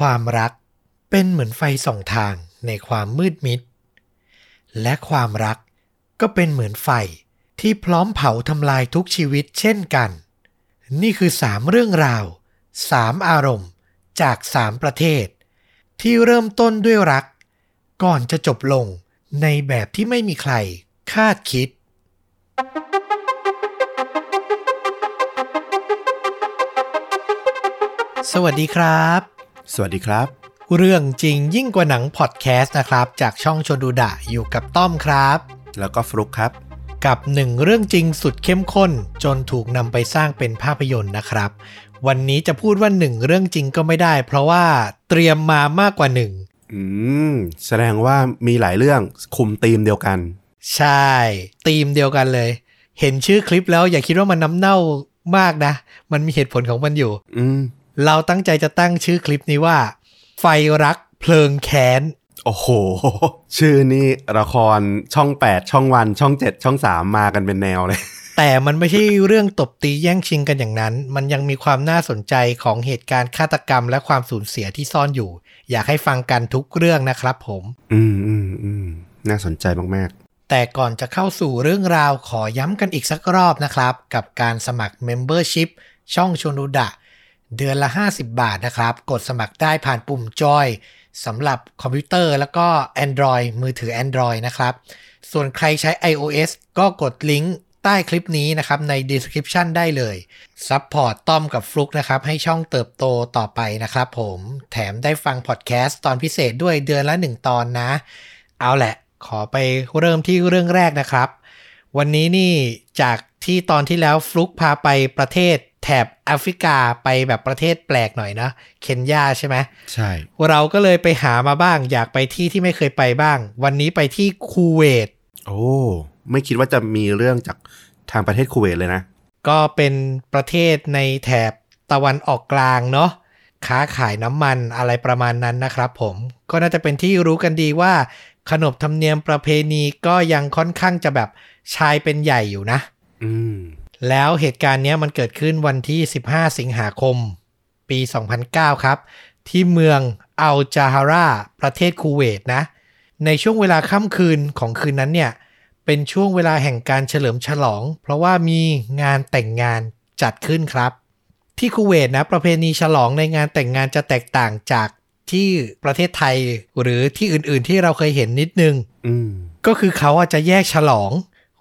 ความรักเป็นเหมือนไฟส่องทางในความมืดมิด และความรักก็เป็นเหมือนไฟที่พร้อมเผาทำลายทุกชีวิตเช่นกัน นี่คือสามเรื่องราวสามอารมณ์จากสามประเทศ ที่เริ่มต้นด้วยรัก ก่อนจะจบลงในแบบที่ไม่มีใครคาดคิด สวัสดีครับ สวัสดีครับ เรื่องจริงยิ่งกว่าหนังพอดแคสต์นะครับ จากช่องชนดูดะอยู่กับต้อมครับ แล้วก็ฟลุกครับ กับหนึ่งเรื่องจริงสุดเข้มข้น จนถูกนำไปสร้างเป็นภาพยนตร์นะครับ วันนี้จะพูดว่าหนึ่งเรื่องจริงก็ไม่ได้ เพราะว่าเตรียมมามากกว่าหนึ่งอืมแสดงว่ามีหลายเรื่องคุมธีมเดียวกัน ใช่ธีมเดียวกันเลย เห็นชื่อคลิปแล้วอย่าคิดว่ามันน้ำเน่ามากนะ มันมีเหตุผลของมันอยู่ อืม เราตั้งใจจะตั้งชื่อคลิปนี้ว่า ไฟรักเพลิงแค้น โอ้โห ชื่อนี่ละครช่อง 8 ช่องวัน ช่อง 7 ช่อง 3 มากันเป็นแนวเลย แต่มันไม่ใช่เรื่องตบตีแย่งชิงกันอย่างนั้น มันยังมีความน่าสนใจของเหตุการณ์ฆาตกรรมและความสูญเสียที่ซ่อนอยู่ อยากให้ฟังกันทุกเรื่องนะครับผม อืมอืมอืมน่าสนใจมากแต่ก่อนจะเข้าสู่เรื่องราวขอย้ำกันอีกสักรอบนะครับ กับการสมัคร Membership ช่องชนุดะ เดือนละ 50 บาทนะครับ กดสมัครได้ผ่านปุ่มจอยสำหรับคอมพิวเตอร์แล้วก็ Android มือถือ Android นะครับ ส่วนใครใช้ iOS ก็กดลิงก์ใต้คลิปนี้นะครับใน description ได้เลย support ต้อมกับฟลุกนะครับ ให้ช่องเติบโตต่อไปนะครับผม แถมได้ฟังพอดแคสต์ตอนพิเศษด้วยเดือนละ 1 ตอนนะ เอาแหละ ขอไปเริ่มที่เรื่องแรกนะครับ วันนี้นี่จากที่ตอนที่แล้วฟลุกพาไปประเทศแถบแอฟริกาไปแบบประเทศแปลกหน่อยนะเคนยาใช่ไหมๆใช่ เราก็เลยไปหามาบ้าง อยากไปที่ที่ไม่เคยไปบ้าง วันนี้ไปที่คูเวตโอ้ไม่คิดว่าจะมีเรื่องจากทางประเทศคูเวตเลยนะ ก็เป็นประเทศในแถบตะวันออกกลางเนาะค้าขายน้ำมันอะไรประมาณนั้นนะครับผม ก็น่าจะเป็นที่รู้กันดีว่า ขนบธรรมเนียมประเพณีก็ยังค่อนข้างจะแบบชายเป็นใหญ่อยู่นะ อืม แล้วเหตุการณ์เนี้ยมันเกิดขึ้นวันที่ 15 สิงหาคม ปี 2009 ครับ ที่เมืองอัลจาฮาราประเทศคูเวตนะ ในช่วงเวลาค่ำคืนของคืนนั้นเนี่ย เป็นช่วงเวลาแห่งการเฉลิมฉลอง เพราะว่ามีงานแต่งงานจัดขึ้นครับ ที่คูเวตนะประเพณีฉลองในงานแต่งงานจะแตกต่างจาก ที่ประเทศไทยหรือที่อื่นๆที่เราเคยเห็นนิดนึงอืมก็คือเขาอาจจะแยกฉลอง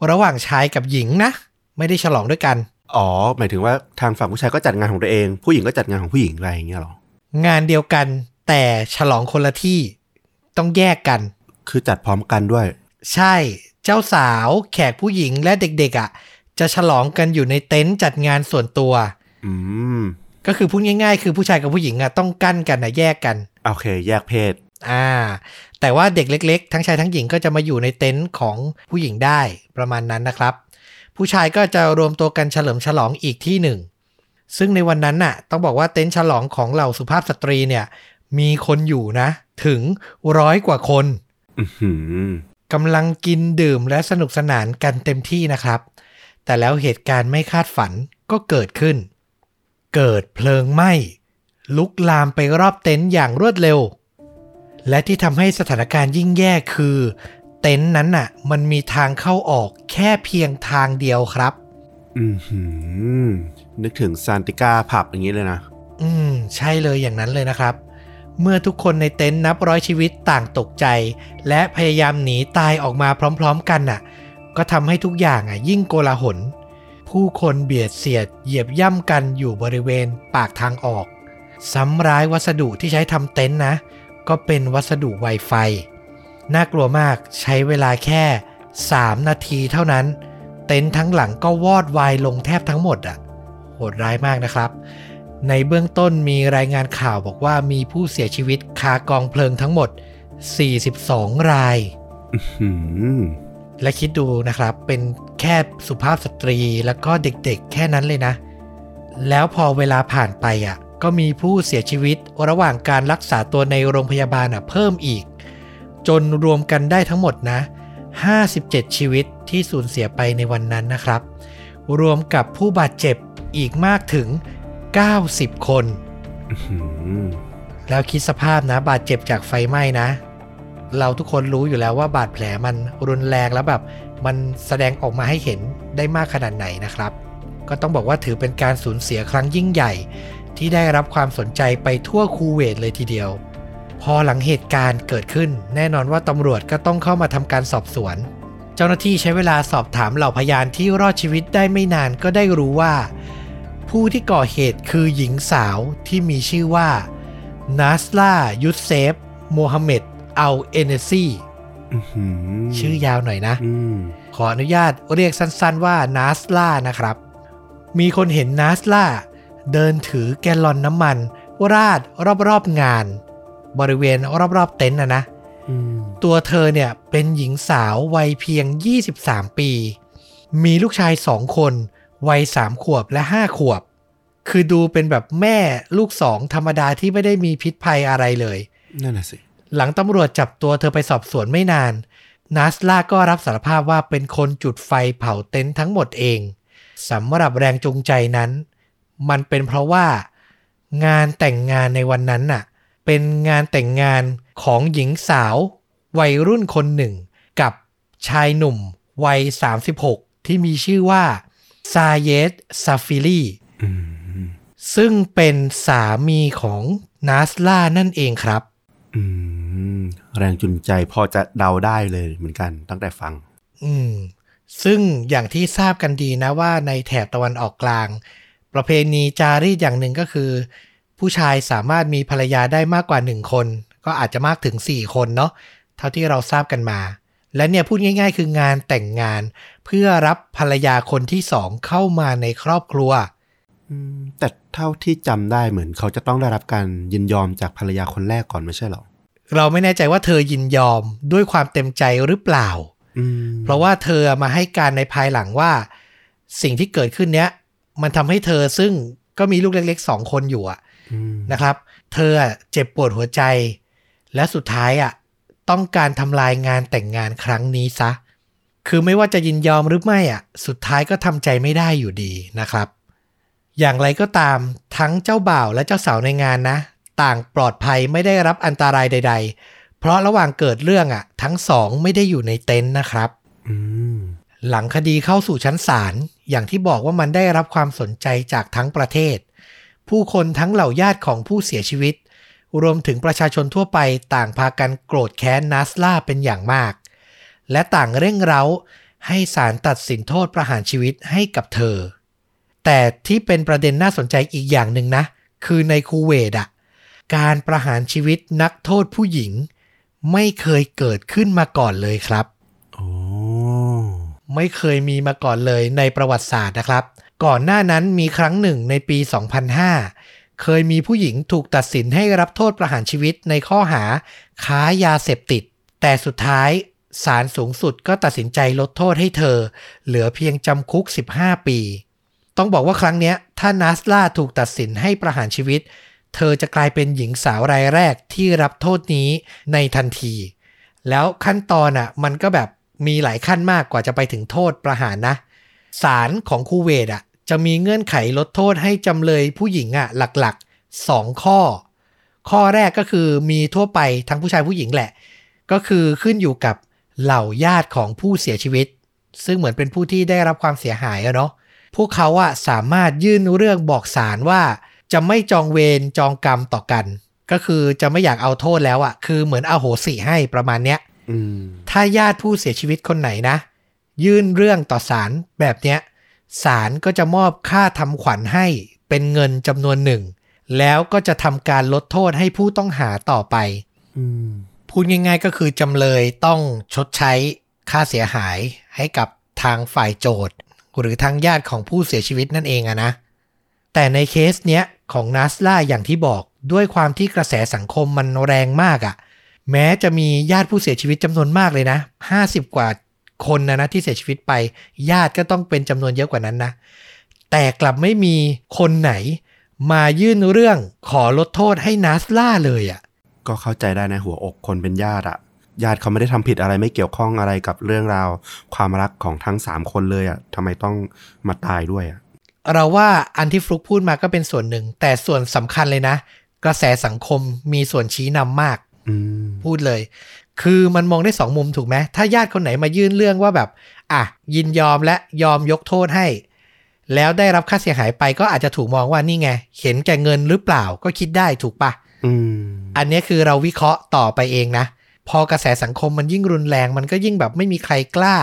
ระหว่างชายกับหญิงนะ ไม่ได้ฉลองด้วยกัน อ๋อ หมายถึงว่าทางฝั่งผู้ชายก็จัดงานของตัวเอง ผู้หญิงก็จัดงานของผู้หญิงอะไรอย่างเงี้ยเหรองานเดียวกันแต่ฉลองคนละที่ต้องแยกกัน คือจัดพร้อมกันด้วย ใช่เจ้าสาวแขกผู้หญิงและเด็กๆอะ่ะ จะฉลองกันอยู่ในเต็นท์จัดงานส่วนตัว อืมก็คือพูดง่ายๆ คือผู้ชายกับผู้หญิงอะ่ะต้องกั้นกันนะแยกกัน โอเค แยกเพศ อ่า แต่ว่าเด็กเล็ก ๆ ทั้งชายทั้งหญิงก็จะมาอยู่ในเต็นท์ของผู้หญิงได้ประมาณนั้นนะครับ ผู้ชายก็จะรวมตัวกันเฉลิมฉลองอีกที่หนึ่ง ซึ่งในวันนั้นน่ะ ต้องบอกว่าเต็นท์ฉลองของเหล่าสุภาพสตรีเนี่ย มีคนอยู่นะ ถึงร้อยกว่าคนอือหือกำลังกินดื่มและสนุกสนานกันเต็มที่นะครับ แต่แล้วเหตุการณ์ไม่คาดฝันก็เกิดขึ้น เกิดเพลิงไหม้ ลุกลามไปรอบเต็นท์อย่างรวดเร็ว และที่ทำให้สถานการณ์ยิ่งแย่คือ เต็นท์นั้นน่ะ มันมีทางเข้าออกแค่เพียงทางเดียวครับ อือหือนึกถึงซานติก้าผับอย่างนี้เลยนะ อืม ใช่เลยอย่างนั้นเลยนะครับ เมื่อทุกคนในเต็นท์นับร้อยชีวิตต่างตกใจ และพยายามหนีตายออกมาพร้อม ๆ กันน่ะ ก็ทำให้ทุกอย่างอะ ยิ่งโกลาหลผู้คนเบียดเสียดเหยียบย่ำกันอยู่บริเวณปากทางออก ซ้ำร้ายวัสดุที่ใช้ทำเต็นท์นะ ก็เป็นวัสดุ Wi-Fi น่ากลัวมากใช้เวลาแค่ 3 นาทีเท่านั้น เต็นท์ทั้งหลังก็วอดวายลงแทบทั้งหมดอะโหดร้ายมากนะครับ ในเบื้องต้นมีรายงานข่าวบอกว่ามีผู้เสียชีวิตคากองเพลิงทั้งหมด 42 รายอื้อหือและคิดดูนะครับ เป็นแค่สุภาพสตรีแล้วก็เด็กๆ แค่นั้นเลยนะ แล้วพอเวลาผ่านไปอะ ก็มีผู้เสียชีวิตระหว่างการรักษาตัวในโรงพยาบาลเพิ่มอีก จนรวมกันได้ทั้งหมดนะ 57 ชีวิตที่สูญเสียไปในวันนั้นนะครับ รวมกับผู้บาดเจ็บอีกมากถึง 90 คน แล้วคิดสภาพนะ บาดเจ็บจากไฟไหม้นะ เราทุกคนรู้อยู่แล้วว่าบาดแผลมันรุนแรงแล้วแบบมันแสดงออกมาให้เห็นได้มากขนาดไหนนะครับ ก็ต้องบอกว่าถือเป็นการสูญเสียครั้งยิ่งใหญ่ ที่ได้รับความสนใจไปทั่วคูเวตเลยทีเดียว พอหลังเหตุการณ์เกิดขึ้น แน่นอนว่าตำรวจก็ต้องเข้ามาทำการสอบสวน เจ้าหน้าที่ใช้เวลาสอบถามเหล่าพยานที่รอดชีวิตได้ไม่นานก็ได้รู้ว่า ผู้ที่ก่อเหตุคือหญิงสาวที่มีชื่อว่านัสลายุสเซฟโมฮัมเหม็ดอัลเอเนซีอื้อหือชื่อยาวหน่อยนะอืมขออนุญาตเรียกสั้นๆว่านัสลานะครับ มีคนเห็นนัสลา เดินถือแกลลอนน้ำมัน ราดรอบๆงาน บริเวณรอบๆเต็นท์นะนะอืมตัวเธอเนี่ยเป็นหญิงสาววัยเพียง 23 ปี มีลูกชายสองคน วัย3ขวบและ5ขวบ คือดูเป็นแบบแม่ลูกสองธรรมดาที่ไม่ได้มีพิษภัยอะไรเลย นั่นน่ะสิ หลังตำรวจจับตัวเธอไปสอบสวนไม่นาน นัสลาก็รับสารภาพว่าเป็นคนจุดไฟเผาเต็นท์ทั้งหมดเองสำหรับแรงจูงใจนั้น มันเป็นเพราะว่างานแต่งงานในวันนั้นน่ะ เป็นงานแต่งงานของหญิงสาววัยรุ่นคนหนึ่ง กับชายหนุ่มวัย 36 ที่มีชื่อว่าซาเยตซาฟิลีอืมซึ่งเป็นสามีของนัสลานั่นเองครับอืมแรงจูงใจพอจะเดาได้เลยเหมือนกันตั้งแต่ฟัง อืม ซึ่งอย่างที่ทราบกันดีนะว่าในแถบตะวันออกกลาง ประเพณีจารีตอย่างหนึ่งก็คือ ผู้ชายสามารถมีภรรยาได้มากกว่าหนึ่งคน ก็อาจจะมากถึง 4 คนเนาะเท่าที่เราทราบกันมา และเนี่ยพูดง่าย ๆ คืองานแต่งงาน เพื่อรับภรรยาคนที่สองเข้ามาในครอบครัวอืมแต่เท่าที่จำได้เหมือนเขาจะต้องได้รับการยินยอมจากภรรยาคนแรกก่อนไม่ใช่เหรอเราไม่แน่ใจว่าเธอยินยอมด้วยความเต็มใจหรือเปล่าอืมเพราะว่าเธอมาให้การในภายหลังว่า สิ่งที่เกิดขึ้นเนี้ย มันทำให้เธอซึ่งก็มีลูกเล็กๆสองคนอยู่อะอืมนะครับ เธออะเจ็บปวดหัวใจ และสุดท้ายอะต้องการทำลายงานแต่งงานครั้งนี้ซะ คือไม่ว่าจะยินยอมหรือไม่อะ สุดท้ายก็ทำใจไม่ได้อยู่ดีนะครับ อย่างไรก็ตามทั้งเจ้าบ่าวและเจ้าสาวในงานนะ ต่างปลอดภัยไม่ได้รับอันตรายใด ๆ เพราะระหว่างเกิดเรื่องอะ ทั้งสองไม่ได้อยู่ในเต็นท์นะครับ อืม หลังคดีเข้าสู่ชั้นศาลอย่างที่บอกว่ามันได้รับความสนใจจากทั้งประเทศ ผู้คนทั้งเหล่าญาติของผู้เสียชีวิต รวมถึงประชาชนทั่วไปต่างพากันโกรธแค้นนัสลาเป็นอย่างมาก และต่างเร่งเร้าให้ศาลตัดสินโทษประหารชีวิตให้กับเธอ แต่ที่เป็นประเด็นน่าสนใจอีกอย่างหนึ่งนะ คือในคูเวตอะการประหารชีวิตนักโทษผู้หญิง ไม่เคยเกิดขึ้นมาก่อนเลยครับ ไม่เคยมีมาก่อนเลยในประวัติศาสตร์นะครับ ก่อนหน้านั้นมีครั้งหนึ่งในปี 2005 เคยมีผู้หญิงถูกตัดสินให้รับโทษประหารชีวิตในข้อหา ค้ายาเสพติด แต่สุดท้ายศาลสูงสุดก็ตัดสินใจลดโทษให้เธอ เหลือเพียงจำคุก 15 ปี ต้องบอกว่าครั้งเนี้ย ถ้านัสล่าถูกตัดสินให้ประหารชีวิต เธอจะกลายเป็นหญิงสาวรายแรกที่รับโทษนี้ในทันที แล้วขั้นตอนอะมันก็แบบ มีหลายขั้นมากกว่าจะไปถึงโทษประหารนะศาลของคูเวตอะจะมีเงื่อนไขลดโทษให้จำเลยผู้หญิงอะหลักๆ 2 ข้อ ข้อแรกก็คือมีทั่วไปทั้งผู้ชายผู้หญิงแหละ ก็คือขึ้นอยู่กับเหล่าญาติของผู้เสียชีวิต ซึ่งเหมือนเป็นผู้ที่ได้รับความเสียหายอะเนาะพวกเขาอะสามารถยื่นเรื่องบอกศาลว่า จะไม่จองเวรจองกรรมต่อกัน ก็คือจะไม่อยากเอาโทษแล้วอะคือเหมือนเอาโหสิให้ประมาณเนี้ย ถ้าญาติผู้เสียชีวิตคนไหนนะ ยื่นเรื่องต่อศาลแบบเนี้ยศาลก็จะมอบค่าทำขวัญให้เป็นเงินจำนวนหนึ่ง แล้วก็จะทำการลดโทษให้ผู้ต้องหาต่อไปอืมพูดง่าย ๆ ก็คือจำเลยต้องชดใช้ค่าเสียหายให้กับทางฝ่ายโจทย์ หรือทางญาติของผู้เสียชีวิตนั่นเองอะนะ แต่ในเคสเนี้ยของนัสลาอย่างที่บอกด้วยความที่กระแสสังคมมันแรงมากอะ แม้จะมีญาติผู้เสียชีวิตจำนวนมากเลยนะ50กว่าคนนะนะที่เสียชีวิตไป ญาติก็ต้องเป็นจำนวนเยอะกว่านั้นนะ แต่กลับไม่มีคนไหนมายื่นเรื่องขอลดโทษให้นัสลาเลยอะก็เข้าใจได้ในะหัวอกคนเป็นญาติอะญาติเขาไม่ได้ทำผิดอะไรไม่เกี่ยวข้องอะไรกับเรื่องราว ความรักของทั้งสามคนเลยอะทำไมต้องมาตายด้วยอะเราว่าอันที่ฟลุกพูดมาก็เป็นส่วนหนึ่ง แต่ส่วนสำคัญเลยนะ กระแสสังคมมีส่วนชี้นำมากอืม พูดเลย คือมันมองได้สองมุมถูกไหมถ้าญาติคนไหนมายื่นเรื่องว่าแบบ อะ ยินยอมและยอมยกโทษให้ แล้วได้รับค่าเสียหายไปก็อาจจะถูกมองว่านี่ไง เห็นแก่เงินหรือเปล่าก็คิดได้ถูกปะอืมอันเนี้ยคือเราวิเคราะห์ต่อไปเองนะ พอกระแสสังคมมันยิ่งรุนแรง มันก็ยิ่งแบบไม่มีใครกล้า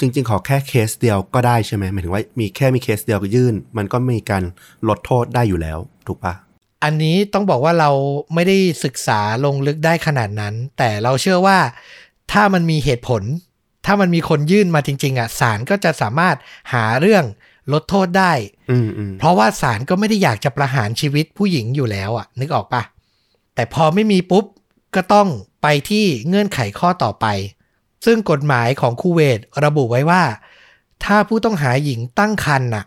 จริง ๆ ขอแค่เคสเดียวก็ได้ใช่ไหมหมายถึงว่ามีแค่มีเคสเดียวก็ยื่น มันก็มีการลดโทษได้อยู่แล้ว ถูกปะ อันนี้ต้องบอกว่าเราไม่ได้ศึกษาลงลึกได้ขนาดนั้น แต่เราเชื่อว่าถ้ามันมีเหตุผล ถ้ามันมีคนยื่นมาจริง ๆ อะศาลก็จะสามารถหาเรื่องลดโทษได้อืมอืมเพราะว่าศาลก็ไม่ได้อยากจะประหารชีวิตผู้หญิงอยู่แล้วอะ นึกออกปะแต่พอไม่มีปุ๊บก็ต้องไปที่เงื่อนไขข้อต่อไป ซึ่งกฎหมายของคูเวตระบุไว้ว่า ถ้าผู้ต้องหาหญิงตั้งครรภ์น่ะ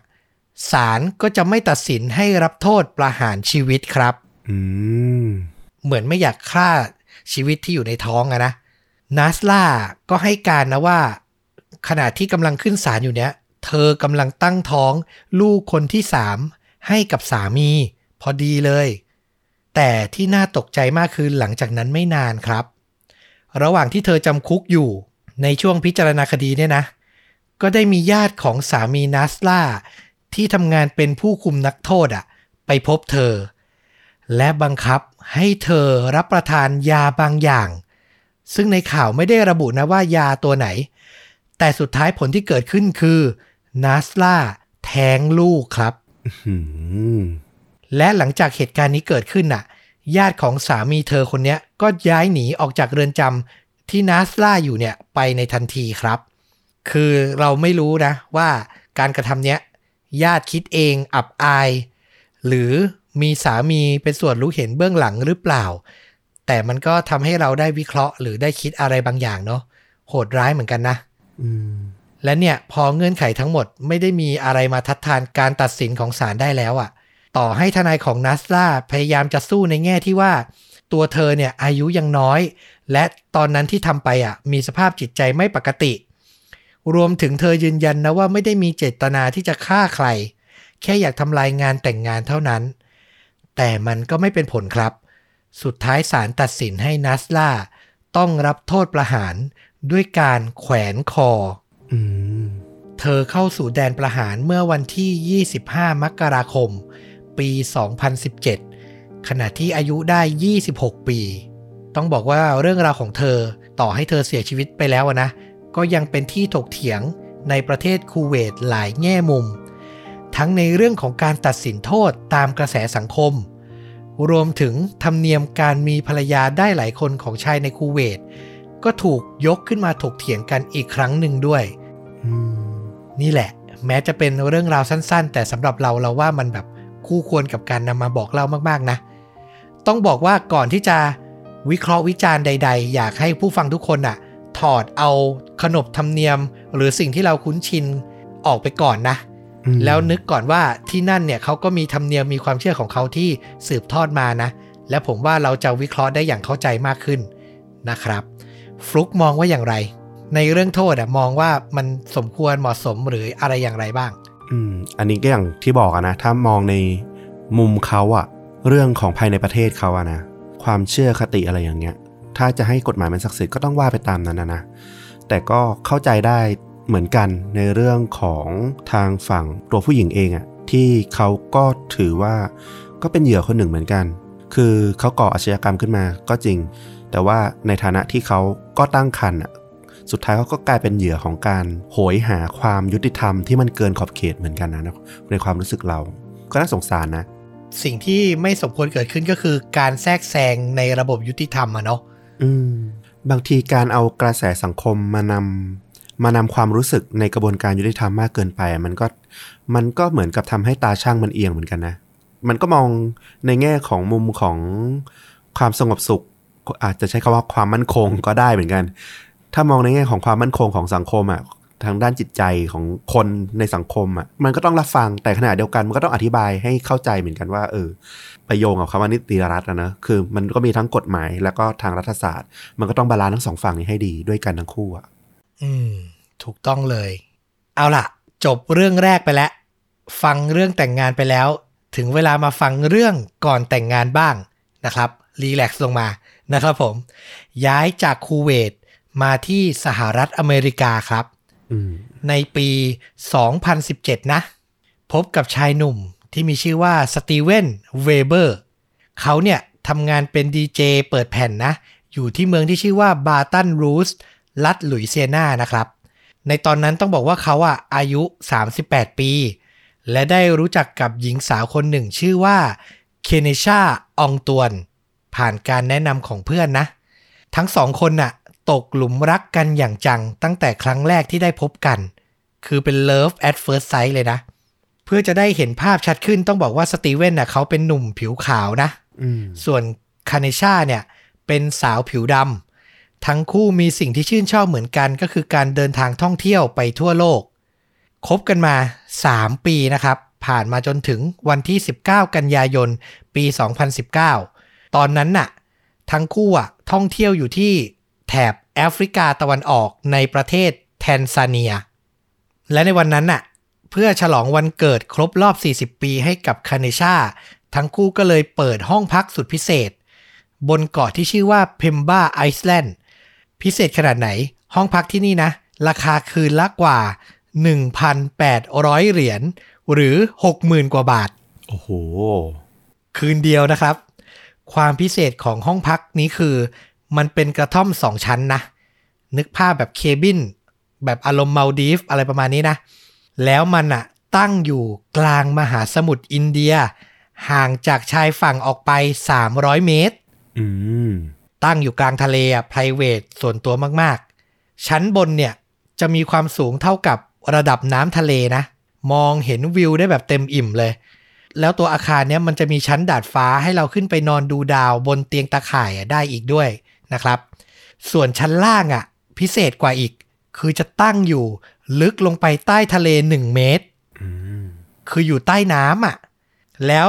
ศาลก็จะไม่ตัดสินให้รับโทษประหารชีวิตครับอืมเหมือนไม่อยากฆ่าชีวิตที่อยู่ในท้องอะนะนัสลาก็ให้การนะว่า ขณะที่กำลังขึ้นศาลอยู่เนี้ยเธอกำลังตั้งท้องลูกคนที่สามให้กับสามี พอดีเลย แต่ที่น่าตกใจมากคือหลังจากนั้นไม่นานครับ ระหว่างที่เธอจำคุกอยู่ในช่วงพิจารณาคดีเนี่ยนะ ก็ได้มีญาติของสามีนัสลา ที่ทำงานเป็นผู้คุมนักโทษอะไปพบเธอ และบังคับให้เธอรับประทานยาบางอย่าง ซึ่งในข่าวไม่ได้ระบุนะว่ายาตัวไหน แต่สุดท้ายผลที่เกิดขึ้นคือนัสลาแท้งลูกครับอืมและหลังจากเหตุการณ์นี้เกิดขึ้นน่ะ ญาติของสามีเธอคนเนี้ยก็ย้ายหนีออกจากเรือนจำที่นัสลาอยู่เนี่ยไปในทันทีครับ คือเราไม่รู้นะว่าการกระทำเนี้ย ญาติคิดเองอับอาย หรือมีสามีเป็นส่วนรู้เห็นเบื้องหลังหรือเปล่า แต่มันก็ทำให้เราได้วิเคราะห์ หรือได้คิดอะไรบางอย่างเนาะโหดร้ายเหมือนกันนะอืมและเนี่ยพอเงื่อนไขทั้งหมดไม่ได้มีอะไรมาทัดทานการตัดสินของศาลได้แล้วอะ่ะ ต่อให้ทนายของนัสลาพยายามจะสู้ในแง่ที่ว่า ตัวเธอเนี่ยอายุยังน้อย และตอนนั้นที่ทำไปอะ มีสภาพจิตใจไม่ปกติ รวมถึงเธอยืนยันนะว่าไม่ได้มีเจตนาที่จะฆ่าใคร แค่อยากทำลายงานแต่งงานเท่านั้น แต่มันก็ไม่เป็นผลครับ สุดท้ายศาลตัดสินให้นัสลาต้องรับโทษประหารด้วยการแขวนคออืมเธอเข้าสู่แดนประหารเมื่อวันที่ 25 มกราคม ปี 2017 ขณะที่อายุได้ 26 ปี ต้องบอกว่าเรื่องราวของเธอต่อให้เธอเสียชีวิตไปแล้วอะนะ ก็ยังเป็นที่ถกเถียงในประเทศคูเวตหลายแง่มุม ทั้งในเรื่องของการตัดสินโทษตามกระแสสังคม รวมถึงธรรมเนียมการมีภรรยาได้หลายคนของชายในคูเวต ก็ถูกยกขึ้นมาถกเถียงกันอีกครั้งหนึ่งด้วย นี่แหละ แม้จะเป็นเรื่องราวสั้นๆ แต่สำหรับเราเราว่ามันแบบคู่ควรกับการนำมาบอกเล่ามากๆนะ ต้องบอกว่าก่อนที่จะวิเคราะห์วิจารณ์ใด ๆ อยากให้ผู้ฟังทุกคนอะ ถอดเอาขนบธรรมเนียม หรือสิ่งที่เราคุ้นชินออกไปก่อนนะอืมแล้วนึกก่อนว่าที่นั่นเนี่ยเขาก็มีธรรมเนียมมีความเชื่อของเขาที่สืบทอดมานะ และผมว่าเราจะวิเคราะห์ได้อย่างเข้าใจมากขึ้นนะครับ ฟลุกมองว่าอย่างไร ในเรื่องโทษอะมองว่ามันสมควรเหมาะสมหรืออะไรอย่างไรบ้าง อืม อันนี้ก็อย่างที่บอกอะนะ ถ้ามองในมุมเขาอะเรื่องของภายในประเทศเขาอะนะ ความเชื่อคติอะไรอย่างเงี้ย ถ้าจะให้กฎหมายมันศักดิ์สิทธิ์ก็ต้องว่าไปตามนั้นนะนะ แต่ก็เข้าใจได้เหมือนกันในเรื่องของทางฝั่งตัวผู้หญิงเองอะที่เขาก็ถือว่าก็เป็นเหยื่อคนหนึ่งเหมือนกัน คือเขาก่ออาชญากรรมขึ้นมาก็จริง แต่ว่าในฐานะที่เขาก็ตั้งครรภ์อะสุดท้ายเขาก็กลายเป็นเหยื่อของการโหยหาความยุติธรรมที่มันเกินขอบเขตเหมือนกันนะในความรู้สึกเรา ก็น่าสงสารนะ สิ่งที่ไม่สมควรเกิดขึ้นก็คือการแทรกแซงในระบบยุติธรรมอะเนาะ อืมบางทีการเอากระแสสังคมมานำมานำความรู้สึกในกระบวนการยุติธรรมมากเกินไป มันก็มันก็เหมือนกับทำให้ตาชั่งมันเอียงเหมือนกันนะ มันก็มองในแง่ของมุมของความสงบสุข อาจจะใช้คำว่าความมั่นคงก็ได้เหมือนกัน ถ้ามองในแง่ของความมั่นคงของสังคมอะ ทางด้านจิตใจของคนในสังคมอะมันก็ต้องรับฟังแต่ขณะเดียวกันมันก็ต้องอธิบายให้เข้าใจเหมือนกันว่าเออไปโยงกับคำว่านิติรัฐนะนะ คือมันก็มีทั้งกฎหมายแล้วก็ทางรัฐศาสตร์ มันก็ต้อง balance ทั้งสองฝั่งนี้ให้ดีด้วยกันทั้งคู่อะอืม ถูกต้องเลย เอาล่ะ จบเรื่องแรกไปแล้ว ฟังเรื่องแต่งงานไปแล้ว ถึงเวลามาฟังเรื่องก่อนแต่งงานบ้างนะครับรีแลกซ์ลงมานะครับผม ย้ายจากคูเวตมาที่สหรัฐอเมริกาครับ ในปี 2017 นะ พบกับชายหนุ่มที่มีชื่อว่าสตีเวนเวเบอร์เขาเนี่ยทำงานเป็นดีเจเปิดแผ่นนะ อยู่ที่เมืองที่ชื่อว่าบาตันรูสรัฐหลุยเซียนานะครับ ในตอนนั้นต้องบอกว่าเขาอะอายุ 38 ปี และได้รู้จักกับหญิงสาวคนหนึ่งชื่อว่าเคเนชาอองตวน ผ่านการแนะนำของเพื่อนนะ ทั้งสองคนน่ะ ตกหลุมรักกันอย่างจังตั้งแต่ครั้งแรกที่ได้พบกัน คือเป็น love at first sight เลยนะ เพื่อจะได้เห็นภาพชัดขึ้นต้องบอกว่าสตีเวนน่ะเขาเป็นหนุ่มผิวขาวนะอืมส่วนคาเนชาเนี่ยเป็นสาวผิวดำทั้งคู่มีสิ่งที่ชื่นชอบเหมือนกันก็คือการเดินทางท่องเที่ยวไปทั่วโลก คบกันมา 3 ปีนะครับ ผ่านมาจนถึงวันที่ 19 กันยายน ปี 2019 ตอนนั้นน่ะ ทั้งคู่อะท่องเที่ยวอยู่ที่ แถบแอฟริกาตะวันออกในประเทศแทนซาเนีย และในวันนั้นน่ะเพื่อฉลองวันเกิดครบรอบ 40 ปีให้กับคาเนชาทั้งคู่ก็เลยเปิดห้องพักสุดพิเศษ บนเกาะที่ชื่อว่าเพมบา Island พิเศษขนาดไหน ห้องพักที่นี่นะ ราคาคืนละกว่า 1,800 เหรียญหรือ 60,000 กว่าบาท โอ้โห คืนเดียวนะครับ ความพิเศษของห้องพักนี้คือ มันเป็นกระท่อมสองชั้นนะ นึกภาพแบบ cabin แบบอารมณ์มาลดีฟอะไรประมาณนี้นะ แล้วมันอะตั้งอยู่กลางมหาสมุทรอินเดีย ห่างจากชายฝั่งออกไป 300 เมตรอืมตั้งอยู่กลางทะเลอะ private ส่วนตัวมากๆ ชั้นบนเนี่ยจะมีความสูงเท่ากับระดับน้ำทะเลนะ มองเห็นวิวได้แบบเต็มอิ่มเลย แล้วตัวอาคารเนี้ยมันจะมีชั้นดาดฟ้าให้เราขึ้นไปนอนดูดาวบนเตียงตะข่ายอะได้อีกด้วย นะครับ ส่วนชั้นล่างอะ พิเศษกว่าอีก คือจะตั้งอยู่ลึกลงไปใต้ทะเล1เมตรอืมคืออยู่ใต้น้ำอะ แล้ว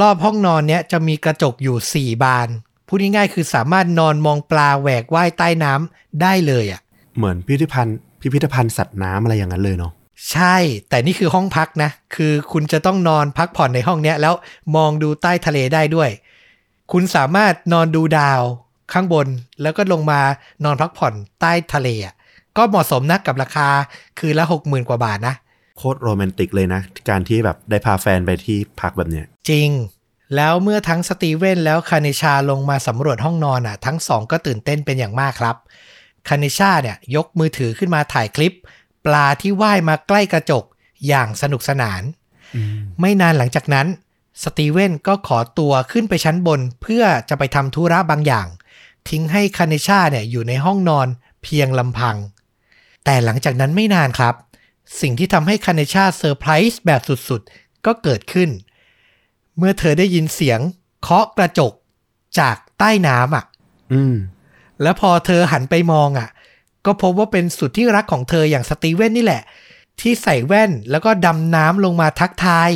รอบห้องนอนเนี้ยจะมีกระจกอยู่4บาน พูดง่ายๆคือสามารถนอนมองปลาแหวกว่ายใต้น้ำได้เลยอะ เหมือนพิพิธภัณฑ์พิพิธภัณฑ์สัตว์น้ำอะไรอย่างนั้นเลยเนาะใช่ แต่นี่คือห้องพักนะ คือคุณจะต้องนอนพักผ่อนในห้องเนี้ย แล้วมองดูใต้ทะเลได้ด้วย คุณสามารถนอนดูดาว ข้างบนแล้วก็ลงมานอนพักผ่อนใต้ทะเลอะก็เหมาะสมนะกับราคาคืนละหกหมื่นกว่าบาทนะโคตรโรแมนติกเลยนะ การที่แบบได้พาแฟนไปที่พักแบบเนี้ย จริง แล้วเมื่อทั้งสตีเวนแล้วคาเนชาลงมาสำรวจห้องนอนอะ ทั้งสองก็ตื่นเต้นเป็นอย่างมากครับคาเนชาเนี่ยยกมือถือขึ้นมาถ่ายคลิป ปลาที่ว่ายมาใกล้กระจกอย่างสนุกสนานอืมไม่นานหลังจากนั้น สตีเวนก็ขอตัวขึ้นไปชั้นบนเพื่อจะไปทำธุระบางอย่าง ทิ้งให้คาเนชาเนี่ยอยู่ในห้องนอนเพียงลำพัง แต่หลังจากนั้นไม่นานครับ สิ่งที่ทำให้คาเนชาเซอร์ไพรส์แบบสุดๆ ก็เกิดขึ้น เมื่อเธอได้ยินเสียงเคาะกระจกจากใต้น้ำอะอืมแล้วพอเธอหันไปมองอะ ก็พบว่าเป็นสุดที่รักของเธออย่างสตีเวนนี่แหละ ที่ใส่แว่นแล้วก็ดำน้ำลงมาทักทาย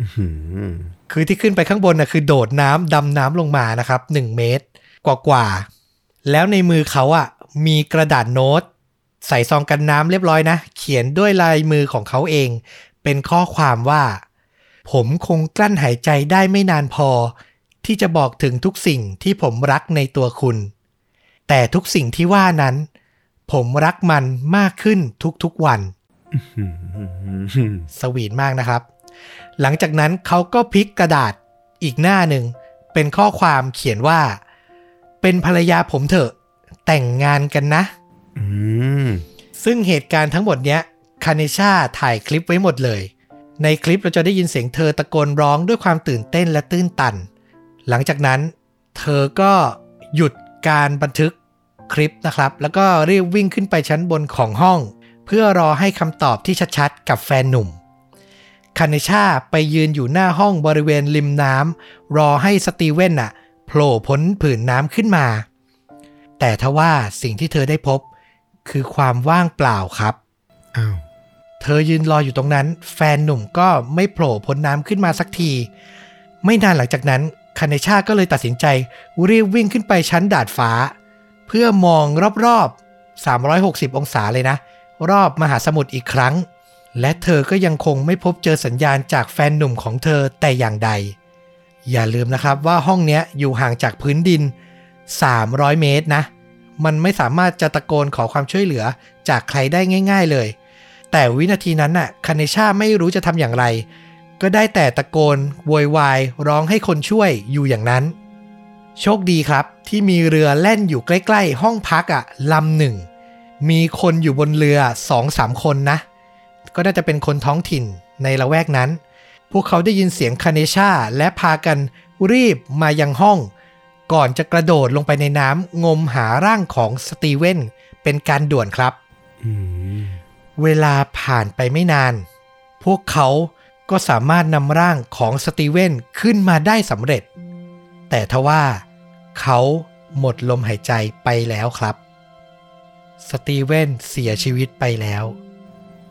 อื้อหือคือที่ขึ้นไปข้างบนน่ะคือโดดน้ำดำน้ำลงมานะครับหนึ่งเมตร กว่ากว่าๆ แล้วในมือเขาอะมีกระดาษโน้ต ใส่ซองกันน้ำเรียบร้อยนะ เขียนด้วยลายมือของเขาเอง เป็นข้อความว่า ผมคงกลั้นหายใจได้ไม่นานพอ ที่จะบอกถึงทุกสิ่งที่ผมรักในตัวคุณ แต่ทุกสิ่งที่ว่านั้น ผมรักมันมากขึ้นทุกๆวันอื้อหือสวีทมากนะครับ หลังจากนั้นเขาก็พลิกกระดาษอีกหน้าหนึ่ง เป็นข้อความเขียนว่า เป็นภรรยาผมเถอะ แต่งงานกันนะอืมซึ่งเหตุการณ์ทั้งหมดเนี้ยคาเนชาถ่ายคลิปไว้หมดเลย ในคลิปเราจะได้ยินเสียงเธอตะโกนร้องด้วยความตื่นเต้นและตื้นตัน หลังจากนั้นเธอก็หยุดการบันทึกคลิปนะครับ แล้วก็รีบวิ่งขึ้นไปชั้นบนของห้อง เพื่อรอให้คำตอบที่ชัดๆ กับแฟนหนุ่มคาเนชาไปยืนอยู่หน้าห้องบริเวณริมน้ำรอให้สตีเวนน่ะ โผล่พ้นผืนน้ำขึ้นมา แต่ทว่าสิ่งที่เธอได้พบ คือความว่างเปล่าครับอ้าวเธอยืนรออยู่ตรงนั้น แฟนหนุ่มก็ไม่โผล่พ้นน้ำขึ้นมาสักที ไม่นานหลังจากนั้นคาเนชาก็เลยตัดสินใจรีบวิ่งขึ้นไปชั้นดาดฟ้า เพื่อมองรอบๆ 360 องศาเลยนะ รอบมหาสมุทรอีกครั้ง และเธอก็ยังคงไม่พบเจอสัญญาณจากแฟนหนุ่มของเธอแต่อย่างใด อย่าลืมนะครับว่าห้องเนี้ยอยู่ห่างจากพื้นดิน 300 เมตรนะ มันไม่สามารถจะตะโกนขอความช่วยเหลือจากใครได้ง่าย ๆเลย แต่วินาทีนั้นน่ะคาเนชาไม่รู้จะทำอย่างไร ก็ได้แต่ตะโกนโวยวายร้องให้คนช่วยอยู่อย่างนั้น โชคดีครับที่มีเรือแล่นอยู่ใกล้ๆ ห้องพักอะ่ะลำหนึ่ง มีคนอยู่บนเรือสองสามคนนะ ก็น่าจะเป็นคนท้องถิ่นในละแวกนั้น พวกเขาได้ยินเสียงคาเนชาและพากันรีบมายังห้อง ก่อนจะกระโดดลงไปในน้ำงมหาร่างของสตีเวนเป็นการด่วนครับอืมเวลาผ่านไปไม่นาน พวกเขาก็สามารถนำร่างของสตีเวนขึ้นมาได้สำเร็จ แต่ทว่าเขาหมดลมหายใจไปแล้วครับ สตีเวนเสียชีวิตไปแล้ว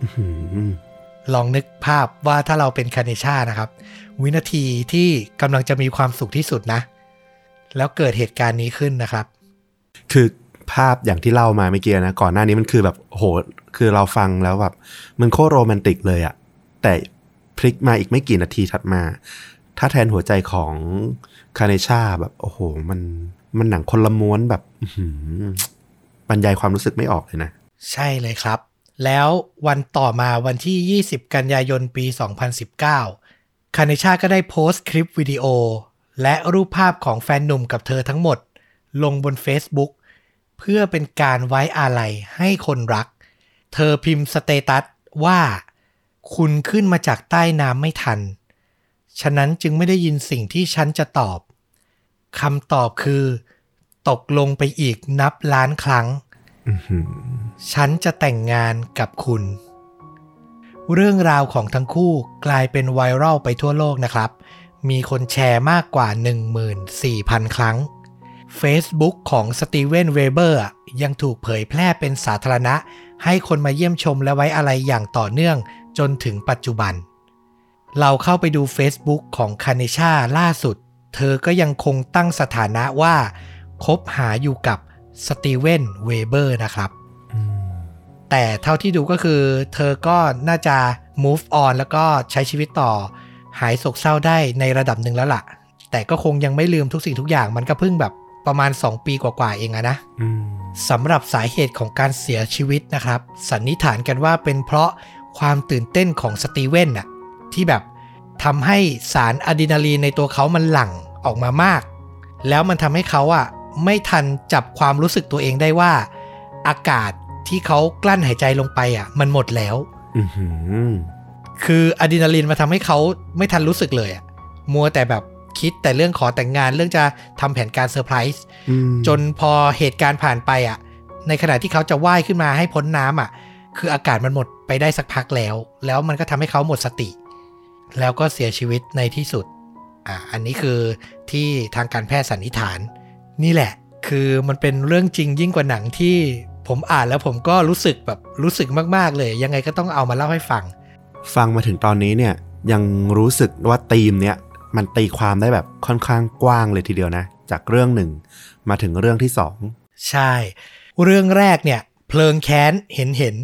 อื้อหือ ลองนึกภาพว่าถ้าเราเป็นคาเนชานะครับ วินาทีที่กำลังจะมีความสุขที่สุดนะ แล้วเกิดเหตุการณ์นี้ขึ้นนะครับ คือภาพอย่างที่เล่ามาเมื่อกี้นะ ก่อนหน้านี้มันคือแบบโหคือเราฟังแล้วแบบมันโคตรโรแมนติกเลยอะแต่พลิกมาอีกไม่กี่นาทีถัดมา ถ้าแทนหัวใจของคาเนชาแบบโอ้โห มันมันหนังคนละม้วนแบบอื้อหือบรรยายความรู้สึกไม่ออกเลยนะ ใช่เลยครับ แล้ววันต่อมาวันที่ 20 กันยายนปี 2019 คาเนชาก็ได้โพสต์คลิปวิดีโอ และรูปภาพของแฟนหนุ่มกับเธอทั้งหมด ลงบน Facebook เพื่อเป็นการไว้อาลัยให้คนรัก เธอพิมพ์สเตตัสว่า คุณขึ้นมาจากใต้น้ำไม่ทัน ฉะนั้นจึงไม่ได้ยินสิ่งที่ฉันจะตอบคำตอบคือ ตกลงไปอีกนับล้านครั้ง ฉันจะแต่งงานกับคุณ เรื่องราวของทั้งคู่กลายเป็นไวรัลไปทั่วโลกนะครับ มีคนแชร์มากกว่า 14,000 ครั้ง Facebook ของสตีเวนเวเบอร์ยังถูกเผยแพร่เป็นสาธารณะ ให้คนมาเยี่ยมชมและไว้อาลัยอย่างต่อเนื่องจนถึงปัจจุบัน เราเข้าไปดู Facebook ของคาเนชาล่าสุด เธอก็ยังคงตั้งสถานะว่าคบหาอยู่กับ สตีเวนเวเบอร์นะครับอืมแต่เท่าที่ดูก็คือ เธอก็น่าจะ move on แล้วก็ใช้ชีวิตต่อ หายโศกเศร้าได้ในระดับหนึ่งแล้วล่ะ แต่ก็คงยังไม่ลืมทุกสิ่งทุกอย่างมันก็เพิ่งแบบประมาณ 2 ปีกว่าๆเองอะนะอืมสำหรับสาเหตุของการเสียชีวิตนะครับ สันนิษฐานกันว่าเป็นเพราะความตื่นเต้นของสตีเวนน่ะที่แบบทำให้สารอะดรีนาลีนในตัวเขามันหลั่งออกมามาก แล้วมันทำให้เขาอะ ไม่ทันจับความรู้สึกตัวเองได้ว่า อากาศที่เขากลั้นหายใจลงไปอะ มันหมดแล้วอือหือคืออะดรีนาลีนมาทำให้เขาไม่ทันรู้สึกเลยอะ มัวแต่แบบคิดแต่เรื่องขอแต่งงานเรื่องจะทำแผนการเซอร์ไพรส์อืมจนพอเหตุการณ์ผ่านไปอะ ในขณะที่เขาจะว่ายขึ้นมาให้พ้นน้ำอะ คืออากาศมันหมดไปได้สักพักแล้ว แล้วมันก็ทำให้เขาหมดสติ แล้วก็เสียชีวิตในที่สุดอ่าอันนี้คือที่ทางการแพทย์สันนิษฐาน นี่แหละ คือมันเป็นเรื่องจริงยิ่งกว่าหนังที่ผมอ่านแล้วผมก็รู้สึกแบบรู้สึกมาก ๆ เลย ยังไงก็ต้องเอามาเล่าให้ฟัง ฟังมาถึงตอนนี้เนี่ยยังรู้สึกว่าธีมเนี่ยมันตีความได้แบบค่อนข้างกว้างเลยทีเดียวนะ จากเรื่องหนึ่งมาถึงเรื่องที่สองใช่ เรื่องแรกเนี่ย เพลิงแค้นเห็นเห็น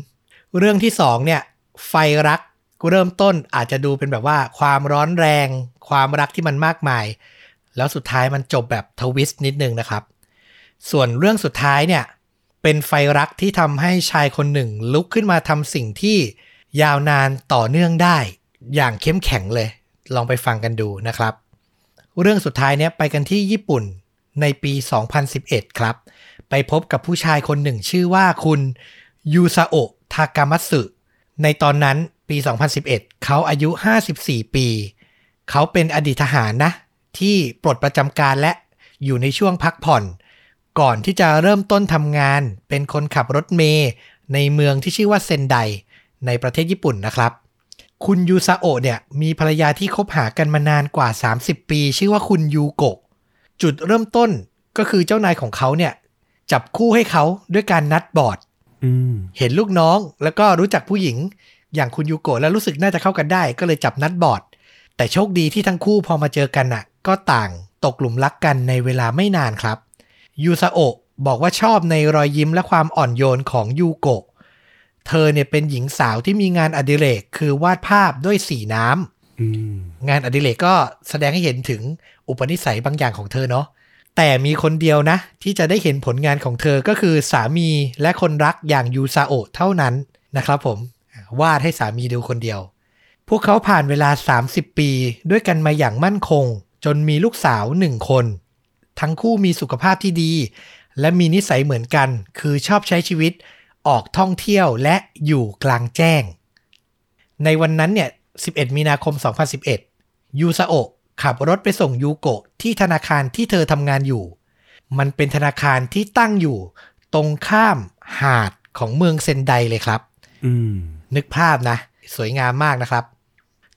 เรื่องที่สองเนี่ย ไฟรักเริ่มต้นอาจจะดูเป็นแบบว่า ความร้อนแรง ความรักที่มันมากมาย แล้วสุดท้ายมันจบแบบทวิสต์นิดนึงนะครับ ส่วนเรื่องสุดท้ายเนี่ย เป็นไฟรักที่ทำให้ชายคนหนึ่งลุกขึ้นมาทำสิ่งที่ยาวนานต่อเนื่องได้ อย่างเข้มแข็งเลย ลองไปฟังกันดูนะครับ เรื่องสุดท้ายเนี่ยไปกันที่ญี่ปุ่นในปี 2011 ครับ ไปพบกับผู้ชายคนหนึ่งชื่อว่าคุณยูซาโอะทากามัตสึในตอนนั้นปี 2011 เขาอายุ 54 ปี เขาเป็นอดีตทหารนะ ที่ปลดประจำการและอยู่ในช่วงพักผ่อน ก่อนที่จะเริ่มต้นทำงาน เป็นคนขับรถเมย์ในเมืองที่ชื่อว่าเซนไดในประเทศญี่ปุ่นนะครับ คุณยูซาโอะเนี่ยมีภรรยาที่คบหากันมานานกว่า 30 ปี ชื่อว่าคุณยูโกะจุดเริ่มต้นก็คือเจ้านายของเขาเนี่ย จับคู่ให้เขาด้วยการนัดบอร์ดอืมเห็นลูกน้องแล้วก็รู้จักผู้หญิง อย่างคุณยูโกะแล้วรู้สึกน่าจะเข้ากันได้ ก็เลยจับนัดบอร์ดแต่โชคดีที่ทั้งคู่พอมาเจอกันน่ะ ก็ต่างตกหลุมรักกันในเวลาไม่นานครับยูซาโอะบอกว่าชอบในรอยยิ้มและความอ่อนโยนของยูโกะ เธอเนี่ยเป็นหญิงสาวที่มีงานอดิเรกคือวาดภาพด้วยสีน้ำอืมงานอดิเรกก็แสดงให้เห็นถึงอุปนิสัยบางอย่างของเธอเนาะแต่มีคนเดียวนะ ที่จะได้เห็นผลงานของเธอก็คือสามีและคนรักอย่างยูซาโอะเท่านั้นนะครับผม วาดให้สามีดูคนเดียว พวกเขาผ่านเวลา 30 ปีด้วยกันมาอย่างมั่นคง จนมีลูกสาวหนึ่งคน ทั้งคู่มีสุขภาพที่ดี และมีนิสัยเหมือนกัน คือชอบใช้ชีวิตออกท่องเที่ยวและอยู่กลางแจ้ง ในวันนั้นเนี่ย 11 มีนาคม 2011 ยูซาโอะขับรถไปส่งยูโกะที่ธนาคารที่เธอทำงานอยู่ มันเป็นธนาคารที่ตั้งอยู่ตรงข้ามหาดของเมืองเซนไดเลยครับอืมนึกภาพนะ สวยงามมากนะครับ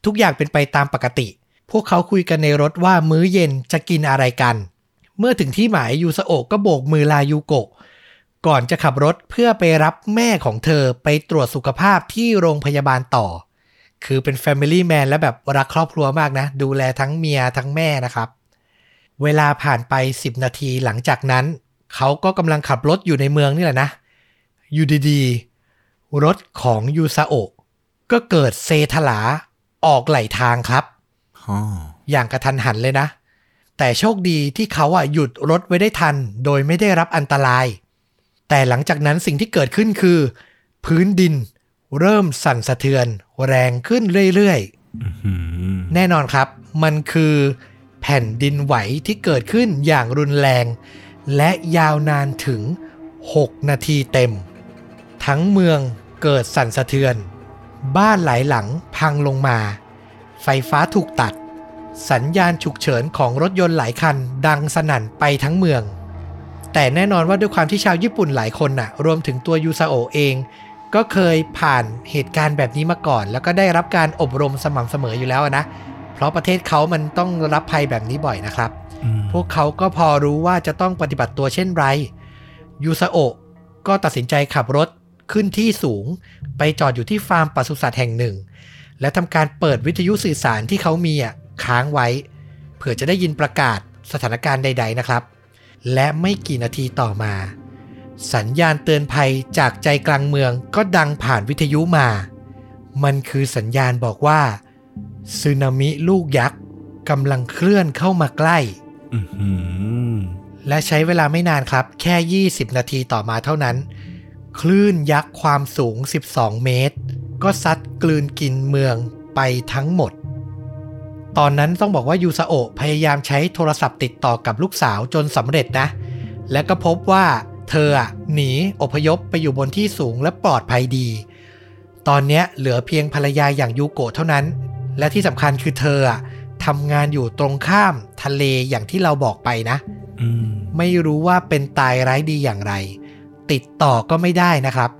ทุกอย่างเป็นไปตามปกติ พวกเขาคุยกันในรถว่ามื้อเย็นจะกินอะไรกัน เมื่อถึงที่หมายยูสโอะก็โบกมือลายูโกะก่อนจะขับรถเพื่อไปรับแม่ของเธอไปตรวจสุขภาพที่โรงพยาบาลต่อ คือเป็น Family Man และแบบรักครอบครัวมากนะ ดูแลทั้งเมียทั้งแม่นะครับ เวลาผ่านไป 10 นาทีหลังจากนั้น เขาก็กำลังขับรถอยู่ในเมืองนี่แหละนะ อยู่ดีๆ รถของยูซาโอะก็เกิดเซถลาออกไหลทางครับ อ๋ออย่างกระทันหันเลยนะ แต่โชคดีที่เขาอะหยุดรถไว้ได้ทัน โดยไม่ได้รับอันตราย แต่หลังจากนั้นสิ่งที่เกิดขึ้นคือ พื้นดินเริ่มสั่นสะเทือน แรงขึ้นเรื่อยๆอืมแน่นอนครับ มันคือแผ่นดินไหวที่เกิดขึ้นอย่างรุนแรง และยาวนานถึง 6 นาทีเต็ม ทั้งเมืองเกิดสั่นสะเทือน บ้านหลายหลังพังลงมา ไฟฟ้าถูกตัด สัญญาณฉุกเฉินของรถยนต์หลายคันดังสนั่นไปทั้งเมือง แต่แน่นอนว่าด้วยความที่ชาวญี่ปุ่นหลายคนน่ะ รวมถึงตัวยูซาโอะเอง ก็เคยผ่านเหตุการณ์แบบนี้มาก่อน แล้วก็ได้รับการอบรมสม่ำเสมออยู่แล้วนะ เพราะประเทศเขามันต้องรับภัยแบบนี้บ่อยนะครับอืมพวกเขาก็พอรู้ว่าจะต้องปฏิบัติตัวเช่นไรยูซาโอะก็ตัดสินใจขับรถขึ้นที่สูง ไปจอดอยู่ที่ฟาร์มปศุสัตว์แห่งหนึ่ง และทำการเปิดวิทยุสื่อสารที่เขามีอะ ค้างไว้ เผื่อจะได้ยินประกาศสถานการณ์ใด ๆนะครับ และไม่กี่นาทีต่อมา สัญญาณเตือนภัยจากใจกลางเมืองก็ดังผ่านวิทยุมา มันคือสัญญาณบอกว่าสึนามิลูกยักษ์กำลังเคลื่อนเข้ามาใกล้อื้อหือและใช้เวลาไม่นานครับ แค่ 20 นาทีต่อมาเท่านั้น คลื่นยักษ์ความสูง 12 เมตร ก็ซัดกลืนกินเมืองไปทั้งหมด ตอนนั้นต้องบอกว่ายูซาโอะพยายามใช้โทรศัพท์ติดต่อกับลูกสาวจนสำเร็จนะ และก็พบว่าเธออะหนีอพยพไปอยู่บนที่สูงและปลอดภัยดี ตอนเนี้ยเหลือเพียงภรรยาอย่างยูโกะเท่านั้น และที่สำคัญคือเธออะทำงานอยู่ตรงข้ามทะเลอย่างที่เราบอกไปนะอืมไม่รู้ว่าเป็นตายร้ายดีอย่างไร ติดต่อก็ไม่ได้นะครับ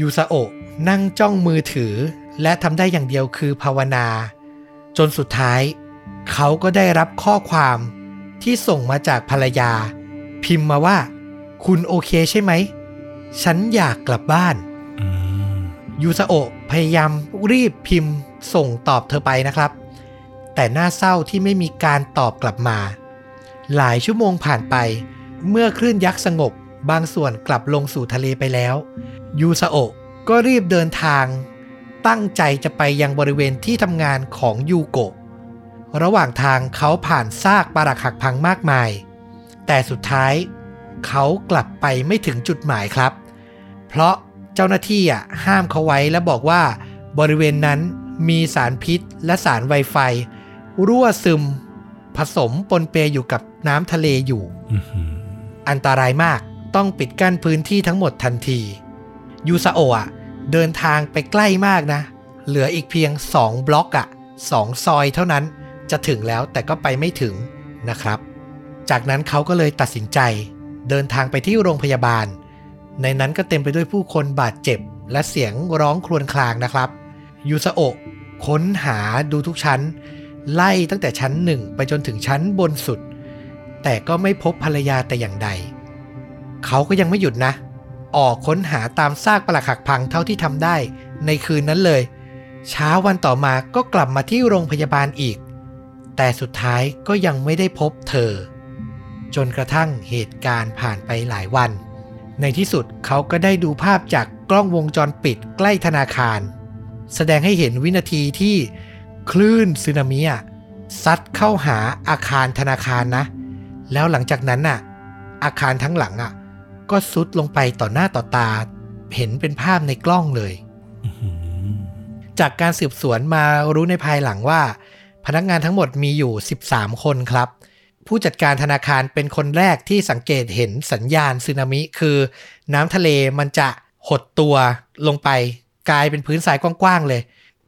ยูซาโอะนั่งจ้องมือถือ และทำได้อย่างเดียวคือภาวนา จนสุดท้าย เขาก็ได้รับข้อความที่ส่งมาจากภรรยา พิมพ์มาว่า คุณโอเคใช่ไหม ฉันอยากกลับบ้านอืมยูซาโอะพยายามรีบพิมพ์ส่งตอบเธอไปนะครับ แต่น่าเศร้าที่ไม่มีการตอบกลับมา หลายชั่วโมงผ่านไป เมื่อคลื่นยักษ์สงบ บางส่วนกลับลงสู่ทะเลไปแล้ว ยูซาโอะก็รีบเดินทาง ตั้งใจจะไปยังบริเวณที่ทำงานของยูโกะ ระหว่างทางเขาผ่านซากปรักหักพังมากมาย แต่สุดท้ายเขากลับไปไม่ถึงจุดหมายครับ เพราะเจ้าหน้าที่อะห้ามเขาไว้และบอกว่า บริเวณนั้นมีสารพิษและสารไวไฟ รั่วซึม ผสมปนเปอยู่กับน้ำทะเลอยู่อื้อหืออันตรายมากต้องปิดกั้นพื้นที่ทั้งหมดทันที ยูซาโอะอะ เดินทางไปใกล้มากนะ เหลืออีกเพียง 2 บล็อกอะสองซอยเท่านั้นจะถึงแล้วแต่ก็ไปไม่ถึงนะครับ จากนั้นเขาก็เลยตัดสินใจ เดินทางไปที่โรงพยาบาล ในนั้นก็เต็มไปด้วยผู้คนบาดเจ็บ และเสียงร้องครวญครางนะครับยูซาโอะค้นหาดูทุกชั้น ไล่ตั้งแต่ชั้นหนึ่งไปจนถึงชั้นบนสุด แต่ก็ไม่พบภรรยาแต่อย่างใด เขาก็ยังไม่หยุดนะ ออกค้นหาตามซากปรักหักพังเท่าที่ทำได้ ในคืนนั้นเลย เช้าวันต่อมาก็กลับมาที่โรงพยาบาลอีก แต่สุดท้ายก็ยังไม่ได้พบเธอ จนกระทั่งเหตุการณ์ผ่านไปหลายวัน ในที่สุดเขาก็ได้ดูภาพจากกล้องวงจรปิดใกล้ธนาคาร แสดงให้เห็นวินาทีที่คลื่นสึนามิอะซัดเข้าหาอาคารธนาคารนะ แล้วหลังจากนั้นน่ะ อาคารทั้งหลังอะ ก็ซุดลงไปต่อหน้าต่อตา เห็นเป็นภาพในกล้องเลยอื้อหือจากการสืบสวนมารู้ในภายหลังว่า พนักงานทั้งหมดมีอยู่ 13 คนครับ ผู้จัดการธนาคารเป็นคนแรกที่สังเกตเห็นสัญญาณสึนามิ คือ น้ำทะเลมันจะหดตัวลงไป กลายเป็นพื้นทรายกว้างๆเลย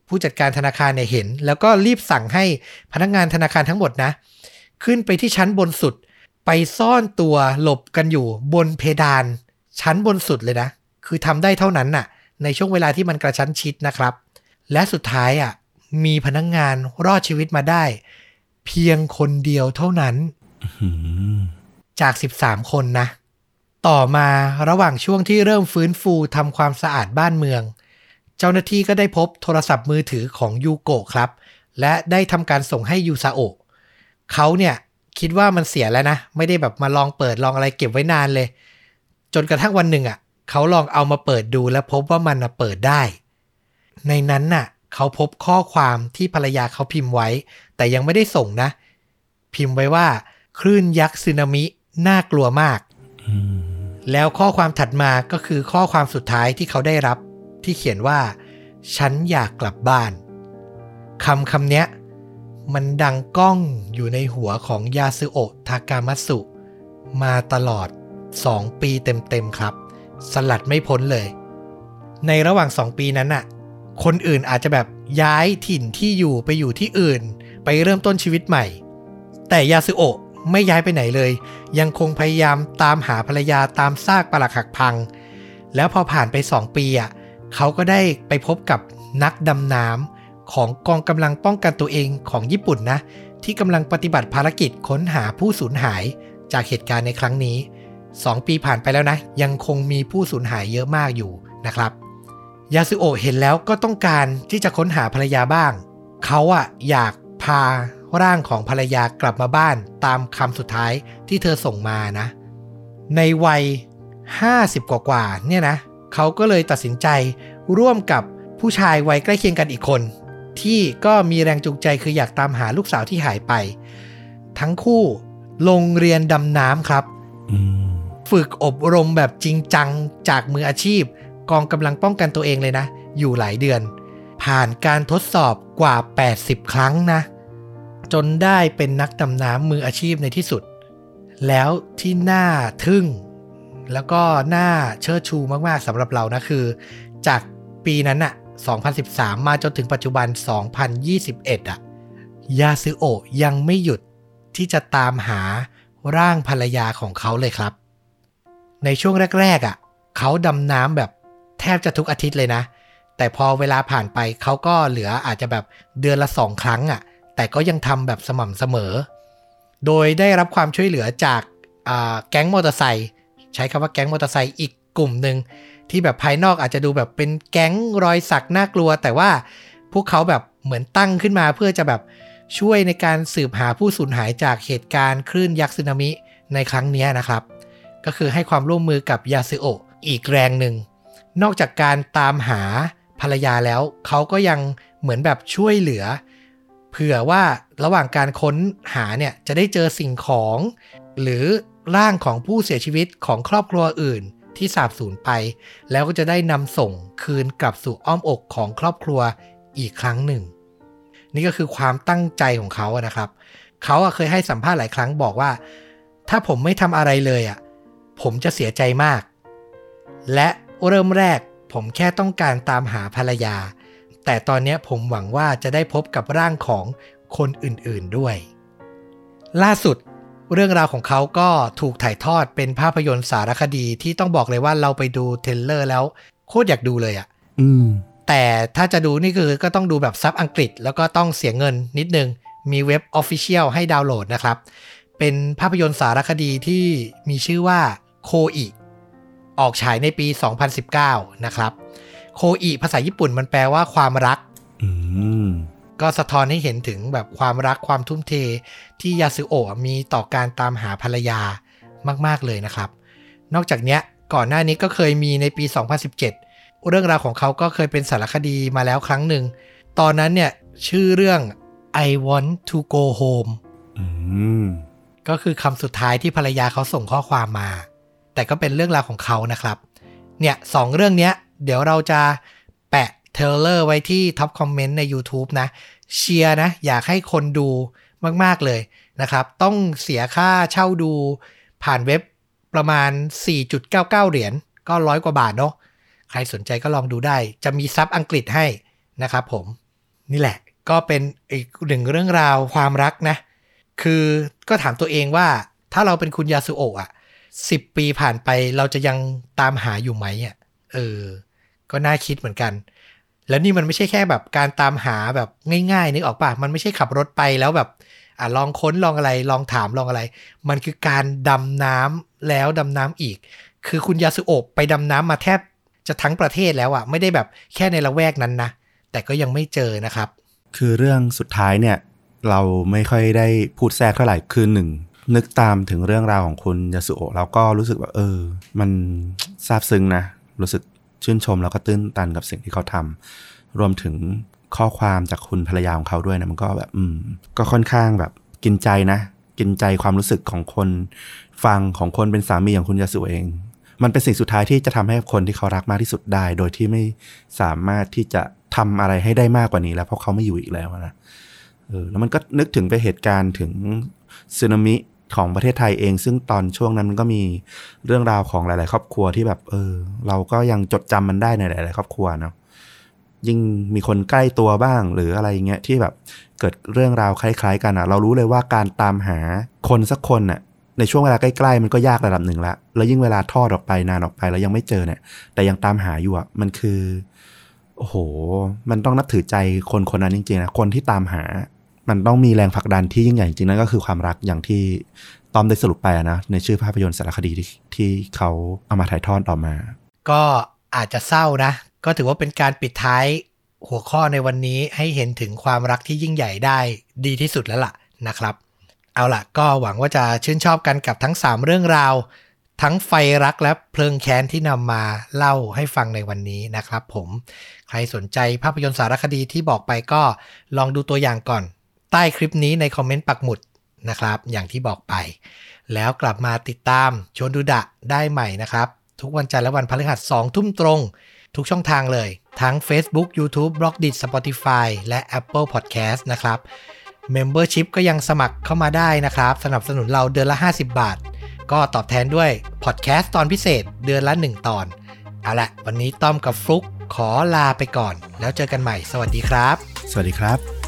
ผู้จัดการธนาคารเนี่ยเห็น แล้วก็รีบสั่งให้พนักงานธนาคารทั้งหมดนะ ขึ้นไปที่ชั้นบนสุด ไปซ่อนตัวหลบกันอยู่บนเพดานชั้นบนสุดเลยนะ คือทำได้เท่านั้นน่ะ ในช่วงเวลาที่มันกระชั้นชิดนะครับ และสุดท้ายอะมีพนักงานรอดชีวิตมาได้ เพียงคนเดียวเท่านั้นอื้อหือจาก 13 คนนะ ต่อมาระหว่างช่วงที่เริ่มฟื้นฟูทำความสะอาดบ้านเมือง เจ้าหน้าที่ก็ได้พบโทรศัพท์มือถือของยูโกะครับ และได้ทำการส่งให้ยูซาโอะเขาเนี่ย คิดว่ามันเสียแล้วนะ ไม่ได้แบบมาลองเปิดลองอะไรเก็บไว้นานเลย จนกระทั่งวันหนึ่งอะเขาลองเอามาเปิดดูแล้วพบว่ามันเปิดได้ ในนั้นน่ะ เขาพบข้อความที่ภรรยาเขาพิมพ์ไว้ แต่ยังไม่ได้ส่งนะ พิมพ์ไว้ว่า คลื่นยักษ์สึนามิน่ากลัวมาก แล้วข้อความถัดมาก็คือข้อความสุดท้ายที่เขาได้รับที่เขียนว่า ฉันอยากกลับบ้านคำคำเนี้ย มันดังก้องอยู่ในหัวของยาซึโอะทากามัตสุ มาตลอด 2 ปีเต็มๆครับ สลัดไม่พ้นเลย ในระหว่าง 2 ปีนั้นน่ะ คนอื่นอาจจะแบบย้ายถิ่นที่อยู่ไปอยู่ที่อื่น ไปเริ่มต้นชีวิตใหม่ แต่ยาซึโอะไม่ย้ายไปไหนเลย ยังคงพยายามตามหาภรรยาตามซากปรักหักพัง แล้วพอผ่านไป 2 ปีอะเขาก็ได้ไปพบกับนักดำน้ำ ของกองกำลังป้องกันตัวเองของญี่ปุ่นนะ ที่กำลังปฏิบัติภารกิจค้นหาผู้สูญหายจากเหตุการณ์ในครั้งนี้ 2 ปีผ่านไปแล้วนะ ยังคงมีผู้สูญหายเยอะมากอยู่นะครับยาสึโอะเห็นแล้วก็ต้องการที่จะค้นหาภรรยาบ้าง เขาอะอยากพาร่างของภรรยากลับมาบ้านตามคำสุดท้ายที่เธอส่งมานะ ในวัย 50 กว่าๆเนี่ยนะ เขาก็เลยตัดสินใจร่วมกับผู้ชายวัยใกล้เคียงกันอีกคน ที่ก็มีแรงจูงใจคืออยากตามหาลูกสาวที่หายไป ทั้งคู่ลงเรียนดำน้ำครับอืมฝึกอบรมแบบจริงจังจากมืออาชีพ กองกำลังป้องกันตัวเองเลยนะ อยู่หลายเดือน ผ่านการทดสอบกว่า 80 ครั้งนะ จนได้เป็นนักดำน้ำมืออาชีพในที่สุด แล้วที่น่าทึ่ง แล้วก็น่าเชิดชูมากๆสำหรับเรานะคือ จากปีนั้นอะ 2013 มาจนถึงปัจจุบัน 2021อะยาซึโอะยังไม่หยุดที่จะตามหาร่างภรรยาของเขาเลยครับ ในช่วงแรก ๆ อะ เขาดำน้ำแบบแทบจะทุกอาทิตย์เลยนะ แต่พอเวลาผ่านไปเขาก็เหลืออาจจะแบบเดือนละสองครั้งอะ แต่ก็ยังทำแบบสม่ำเสมอ โดยได้รับความช่วยเหลือจากแก๊งมอเตอร์ไซค์ใช้คำว่าแก๊งมอเตอร์ไซค์อีกกลุ่มหนึ่ง ที่แบบภายนอกอาจจะดูแบบเป็นแก๊งรอยสักน่ากลัว แต่ว่าพวกเขาแบบเหมือนตั้งขึ้นมาเพื่อจะแบบช่วยในการสืบหาผู้สูญหายจากเหตุการณ์คลื่นยักษ์สึนามิในครั้งนี้นะครับ ก็คือให้ความร่วมมือกับยาซึโออีกแรงหนึ่ง นอกจากการตามหาภรรยาแล้ว เขาก็ยังเหมือนแบบช่วยเหลือ เผื่อว่าระหว่างการค้นหาเนี่ยจะได้เจอสิ่งของ หรือร่างของผู้เสียชีวิตของครอบครัวอื่น ที่สาบสูญไป แล้วก็จะได้นำส่งคืนกลับสู่อ้อมอกของครอบครัวอีกครั้งหนึ่ง นี่ก็คือความตั้งใจของเขาอะนะครับ เขาเคยให้สัมภาษณ์หลายครั้งบอกว่า ถ้าผมไม่ทำอะไรเลยอะผมจะเสียใจมาก และเริ่มแรกผมแค่ต้องการตามหาภรรยา แต่ตอนนี้ผมหวังว่าจะได้พบกับร่างของคนอื่นๆด้วย ล่าสุด เรื่องราวของเขาก็ถูกถ่ายทอดเป็นภาพยนตร์สารคดีที่ต้องบอกเลยว่าเราไปดูเทรลเลอร์แล้วโคตรอยากดูเลยอะอืมแต่ถ้าจะดูนี่คือก็ต้องดูแบบซับอังกฤษ แล้วก็ต้องเสียเงินนิดนึง มีเว็บ Official ให้ดาวน์โหลดนะครับ เป็นภาพยนตร์สารคดีที่มีชื่อว่าโคอิออกฉายในปี 2019 นะครับ โคอิภาษาญี่ปุ่นมันแปลว่าความรักอืม ก็สะท้อนให้เห็นถึงแบบความรักความทุ่มเท ที่ยาสึโอะมีต่อการตามหาภรรยามาก ๆ เลยนะครับ นอกจากเนี้ยก่อนหน้านี้ก็เคยมีในปี 2017 เรื่องราวของเขาก็เคยเป็นสารคดีมาแล้วครั้งหนึ่ง ตอนนั้นเนี่ยชื่อเรื่อง I want to go home ก็คือคำสุดท้ายที่ภรรยาเขาส่งข้อความมา แต่ก็เป็นเรื่องราวของเขานะครับ เนี่ยสองเรื่องเนี้ยเดี๋ยวเราจะ ทเลอร์ไว้ที่ท็อปคอมเมนต์ใน YouTube นะ เชียร์นะ อยากให้คนดูมาก ๆ เลยนะครับ ต้องเสียค่าเช่าดูผ่านเว็บประมาณ 4.99 เหรียญก็ร้อยกว่าบาทเนาะใครสนใจก็ลองดูได้ จะมีซับอังกฤษให้นะครับผม นี่แหละก็เป็นอีกหนึ่งเรื่องราวความรักนะ คือก็ถามตัวเองว่าถ้าเราเป็นคุณยาสุโอะอะสิบปีผ่านไปเราจะยังตามหาอยู่ไหมอะเออ ก็น่าคิดเหมือนกัน แล้วนี่มันไม่ใช่แค่แบบการตามหาแบบง่ายๆนึกออกปะมันไม่ใช่ขับรถไปแล้วแบบอะลองค้นลองอะไรลองถามลองอะไร มันคือการดำน้ำแล้วดำน้ำอีก คือคุณยาสุโอะไปดำน้ำมาแทบจะทั้งประเทศแล้วอะไม่ได้แบบแค่ในละแวกนั้นนะแต่ก็ยังไม่เจอนะครับ คือเรื่องสุดท้ายเนี่ย เราไม่ค่อยได้พูดแทรกเท่าไหร่คือหนึ่งนึกตามถึงเรื่องราวของคุณยาสุโอะแล้วก็รู้สึกว่าเออ มันซาบซึ้งนะ รู้สึก ชื่นชมแล้วก็ตื้นตันกับสิ่งที่เขาทำรวมถึงข้อความจากคุณภรรยาของเขาด้วยนะมันก็แบบอืมก็ค่อนข้างแบบกินใจนะ กินใจความรู้สึกของคนฟังของคนเป็นสามีอย่างคุณยาสุเอง มันเป็นสิ่งสุดท้ายที่จะทำให้คนที่เขารักมากที่สุดได้ โดยที่ไม่สามารถที่จะทำอะไรให้ได้มากกว่านี้แล้ว เพราะเขาไม่อยู่อีกแล้วนะเออแล้วมันก็นึกถึงไปเหตุการณ์ถึงสึนามิ ของประเทศไทยเอง ซึ่งตอนช่วงนั้นมันก็มีเรื่องราวของหลาย ๆ ครอบครัวที่แบบ เออ เราก็ยังจดจำมันได้ในหลาย ๆ ครอบครัวเนาะยิ่งมีคนใกล้ตัวบ้าง หรืออะไรเงี้ยที่แบบเกิดเรื่องราวคล้าย ๆ กันอะเรารู้เลยว่าการตามหาคนสักคนน่ะในช่วงเวลาใกล้ๆมันก็ยากระดับหนึ่งละ แล้วยิ่งเวลาทอดออกไปนานออกไปแล้วยังไม่เจอเนี่ย แต่ยังตามหาอยู่อะมันคือ โอ้โห มันต้องนับถือใจคนคนนั้นจริงๆนะ คนที่ตามหา มันต้องมีแรงผลักดันที่ยิ่งใหญ่จริงๆนั่นก็คือความรักอย่างที่ตอมได้สรุปไปนะ ในชื่อภาพยนตร์สารคดีที่ที่เขาเอามาถ่ายทอดออกมา ก็อาจจะเศร้านะ ก็ถือว่าเป็นการปิดท้ายหัวข้อในวันนี้ให้เห็นถึงความรักที่ยิ่งใหญ่ได้ดีที่สุดแล้วล่ะนะครับ เอาล่ะ ก็หวังว่าจะชื่นชอบกันกับทั้ง 3 เรื่องราว ทั้งไฟรักและเพลิงแค้นที่นำมาเล่าให้ฟังในวันนี้นะครับ ผม ใครสนใจภาพยนตร์สารคดีที่บอกไปก็ลองดูตัวอย่างก่อน ใต้คลิปนี้ในคอมเมนต์ปักหมุดนะครับ อย่างที่บอกไป แล้วกลับมาติดตามชวนดูดะได้ใหม่นะครับ ทุกวันจันทร์และวันพฤหัส2ทุ่มตรง ทุกช่องทางเลย ทั้ง Facebook YouTube b l o g d i t Spotify และ Apple Podcast นะครับ Membership ก็ยังสมัครเข้ามาได้นะครับ สนับสนุนเราเดือนละ 50 บาท ก็ตอบแทนด้วย Podcast ตอนพิเศษเดือนละ 1 ตอน เอาละวันนี้ต้อมกับฟลุกขอลาไปก่อน แล้วเจอกันใหม่ สวัสดีครับ สวัสดีครับ